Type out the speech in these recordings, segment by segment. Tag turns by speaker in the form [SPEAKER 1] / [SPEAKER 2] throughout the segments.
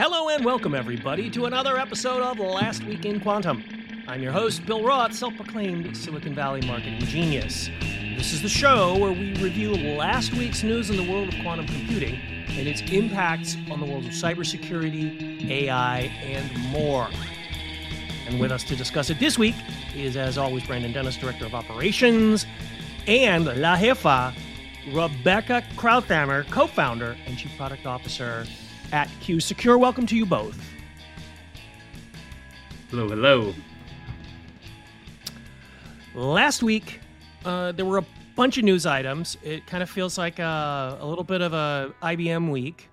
[SPEAKER 1] Hello and welcome, everybody, to another episode of Last Week in Quantum. I'm your host, Bill Roth, self proclaimed Silicon Valley marketing genius. This is the show where we review last week's news in the world of quantum computing and its impacts on the world of cybersecurity, AI, and more. And with us to discuss it this week is, as always, Brandon Dennis, Director of Operations, and La Jefa, Rebecca Krauthamer, co founder and Chief Product Officer at QuSecure. Welcome to you both.
[SPEAKER 2] Hello, hello.
[SPEAKER 1] Last week, uh, there were a bunch of news items. It kind of feels like a, a little bit of a IBM week.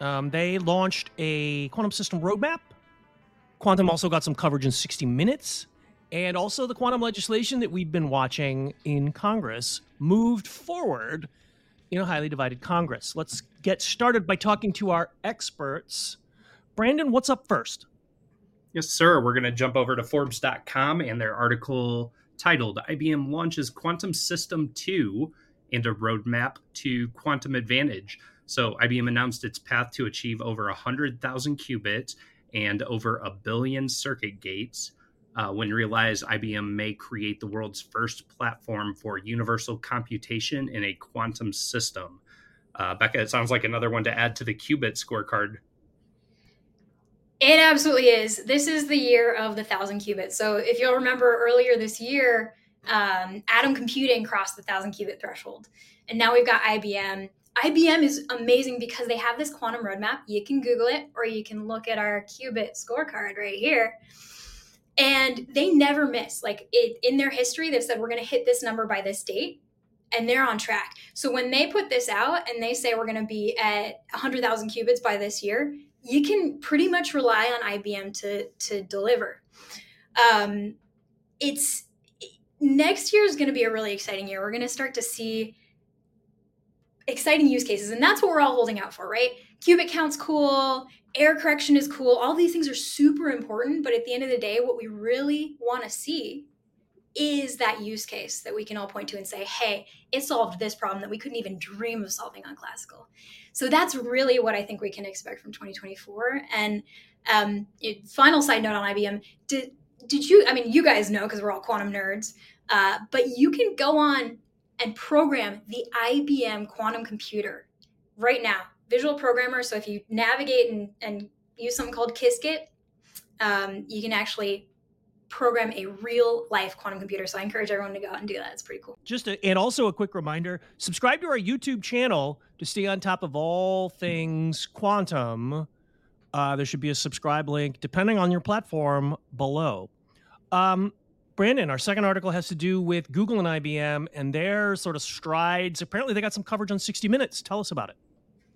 [SPEAKER 1] Um, they launched a quantum system roadmap. Quantum also got some coverage in 60 Minutes. And also, the quantum legislation that we've been watching in Congress moved forward in a highly divided Congress. Let's get started by talking to our experts. Brandon, what's up first?
[SPEAKER 2] Yes, sir. We're going to jump over to Forbes.com and their article titled IBM Launches Quantum System 2 and a Roadmap to Quantum Advantage. So, IBM announced its path to achieve over 100,000 qubits and over a billion circuit gates uh, when realized IBM may create the world's first platform for universal computation in a quantum system. Uh, Becca, it sounds like another one to add to the qubit scorecard.
[SPEAKER 3] It absolutely is. This is the year of the thousand qubits. So if you'll remember earlier this year, um, atom computing crossed the thousand qubit threshold, and now we've got IBM. IBM is amazing because they have this quantum roadmap. You can Google it, or you can look at our qubit scorecard right here and they never miss like it in their history they've said we're going to hit this number by this date and they're on track. So when they put this out and they say we're going to be at 100000 qubits by this year you can pretty much rely on ibm to to deliver. Um, it's next year is going to be a really exciting year. We're going to start to see exciting use cases and that's what we're all holding out for right? Qubit count's cool error correction is cool. All these things are super important, but at the end of the day, what we really want to see is that use case that we can all point to and say, hey, it solved this problem that we couldn't even dream of solving on classical. So that's really what I think we can expect from 2024. And um, final side note on IBM, did, did you, I mean, you guys know because we're all quantum nerds, uh, but you can go on and program the IBM quantum computer right now visual programmer. So if you navigate and, and use something called Qiskit, um, you can actually program a real life quantum computer. So I encourage everyone to go out and do that. It's pretty cool.
[SPEAKER 1] Just a, and also a quick reminder: subscribe to our YouTube channel to stay on top of all things quantum. Uh, there should be a subscribe link depending on your platform below. Um, Brandon, our second article has to do with Google and IBM and their sort of strides. Apparently, they got some coverage on 60 Minutes. Tell us about it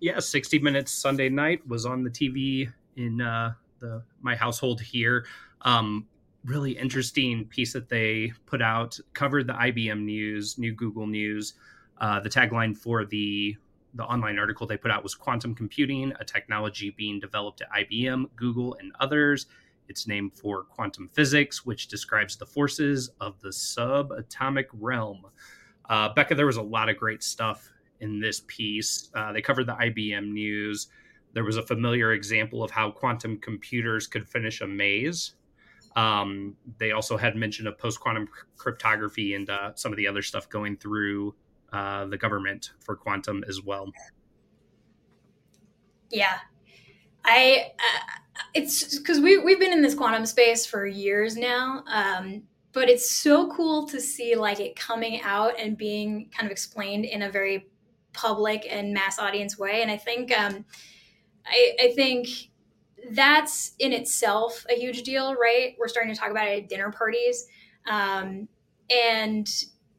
[SPEAKER 2] yeah, 60 Minutes Sunday night was on the TV in uh, the my household here. Um, really interesting piece that they put out covered the IBM news, new Google news. Uh, the tagline for the the online article they put out was quantum computing, a technology being developed at IBM, Google, and others. It's named for quantum physics, which describes the forces of the subatomic realm. Uh, Becca, there was a lot of great stuff in this piece. Uh, they covered the IBM news. There was a familiar example of how quantum computers could finish a maze. Um, they also had mention of post quantum cryptography and uh, some of the other stuff going through uh, the government for quantum as well.
[SPEAKER 3] Yeah, I uh, it's because we we've been in this quantum space for years now. Um, but it's so cool to see like it coming out and being kind of explained in a very public and mass audience way. And I think um, I, I think that's in itself a huge deal, right? We're starting to talk about it at dinner parties. Um, and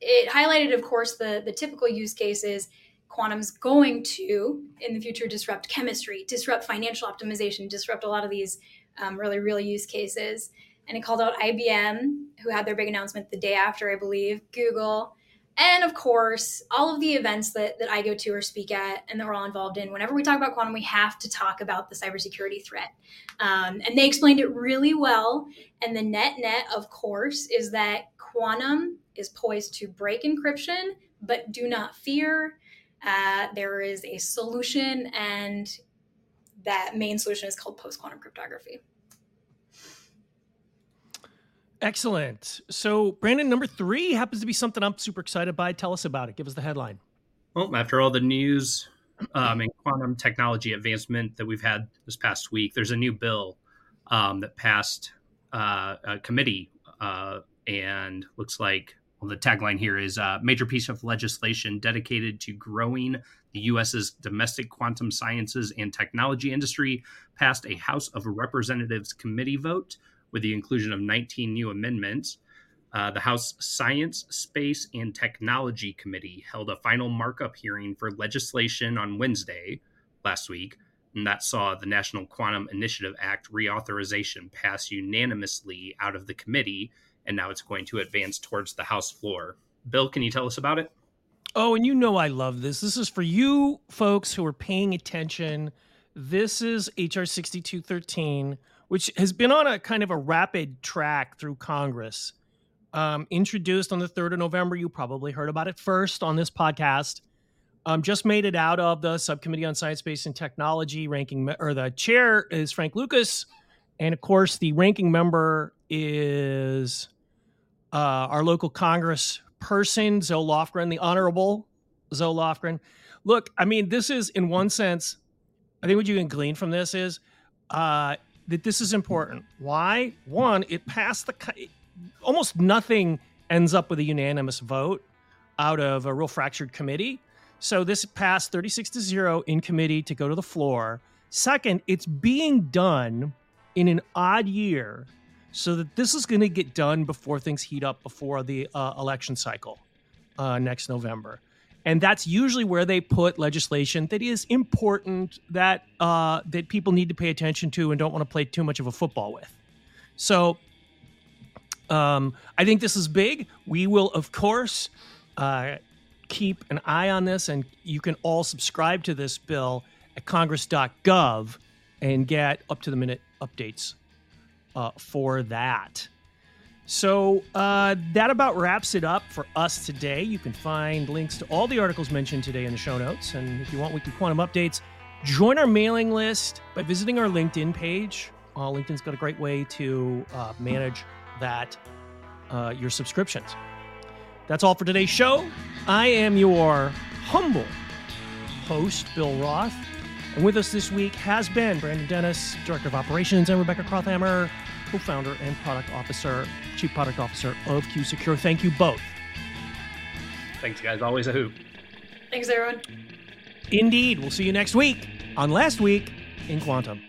[SPEAKER 3] it highlighted, of course, the, the typical use cases quantum's going to in the future disrupt chemistry, disrupt financial optimization, disrupt a lot of these um, really real use cases. And it called out IBM, who had their big announcement the day after, I believe, Google, and of course, all of the events that, that I go to or speak at and that we're all involved in, whenever we talk about quantum, we have to talk about the cybersecurity threat. Um, and they explained it really well. And the net net, of course, is that quantum is poised to break encryption, but do not fear. Uh, there is a solution, and that main solution is called post quantum cryptography.
[SPEAKER 1] Excellent. So, Brandon, number three happens to be something I'm super excited by. Tell us about it. Give us the headline.
[SPEAKER 2] Well, after all the news um, and quantum technology advancement that we've had this past week, there's a new bill um, that passed uh, a committee uh, and looks like the tagline here is a uh, major piece of legislation dedicated to growing the U.S.'s domestic quantum sciences and technology industry passed a House of Representatives committee vote with the inclusion of 19 new amendments. Uh, the House Science, Space, and Technology Committee held a final markup hearing for legislation on Wednesday last week, and that saw the National Quantum Initiative Act reauthorization pass unanimously out of the committee, and now it's going to advance towards the House floor. Bill, can you tell us about it?
[SPEAKER 1] Oh, and you know I love this. This is for you folks who are paying attention. This is HR 6213 which has been on a kind of a rapid track through Congress. Um, introduced on the 3rd of November. You probably heard about it first on this podcast. Um, just made it out of the Subcommittee on Science, Space, and Technology. Ranking or the chair is Frank Lucas, and of course the ranking member is uh, our local Congress person, Zoe Lofgren, the Honorable Zoe Lofgren. Look, I mean, this is in one sense. I think what you can glean from this is uh, that this is important. Why? One, it passed the almost nothing ends up with a unanimous vote out of a real fractured committee. So this passed 36 to 0 in committee to go to the floor. Second, it's being done in an odd year so that this is going to get done before things heat up before the uh, election cycle uh, next November and that's usually where they put legislation that is important that uh, that people need to pay attention to and don't want to play too much of a football with. So, um, I think this is big. We will, of course, uh, keep an eye on this, and you can all subscribe to this bill at Congress.gov and get up to the minute updates uh, for that. So uh, that about wraps it up for us today. You can find links to all the articles mentioned today in the show notes. And if you want weekly quantum updates, join our mailing list by visiting our LinkedIn page. Uh, LinkedIn's got a great way to uh, manage that, uh, your subscriptions. That's all for today's show. I am your humble host, Bill Roth. And with us this week has been Brandon Dennis, Director of Operations, and Rebecca Krauthamer, co-founder and product officer, chief product officer of QuSecure. Thank you both.
[SPEAKER 2] Thanks, guys. Always a hoop.
[SPEAKER 3] Thanks, everyone.
[SPEAKER 1] Indeed. We'll see you next week on Last Week in Quantum.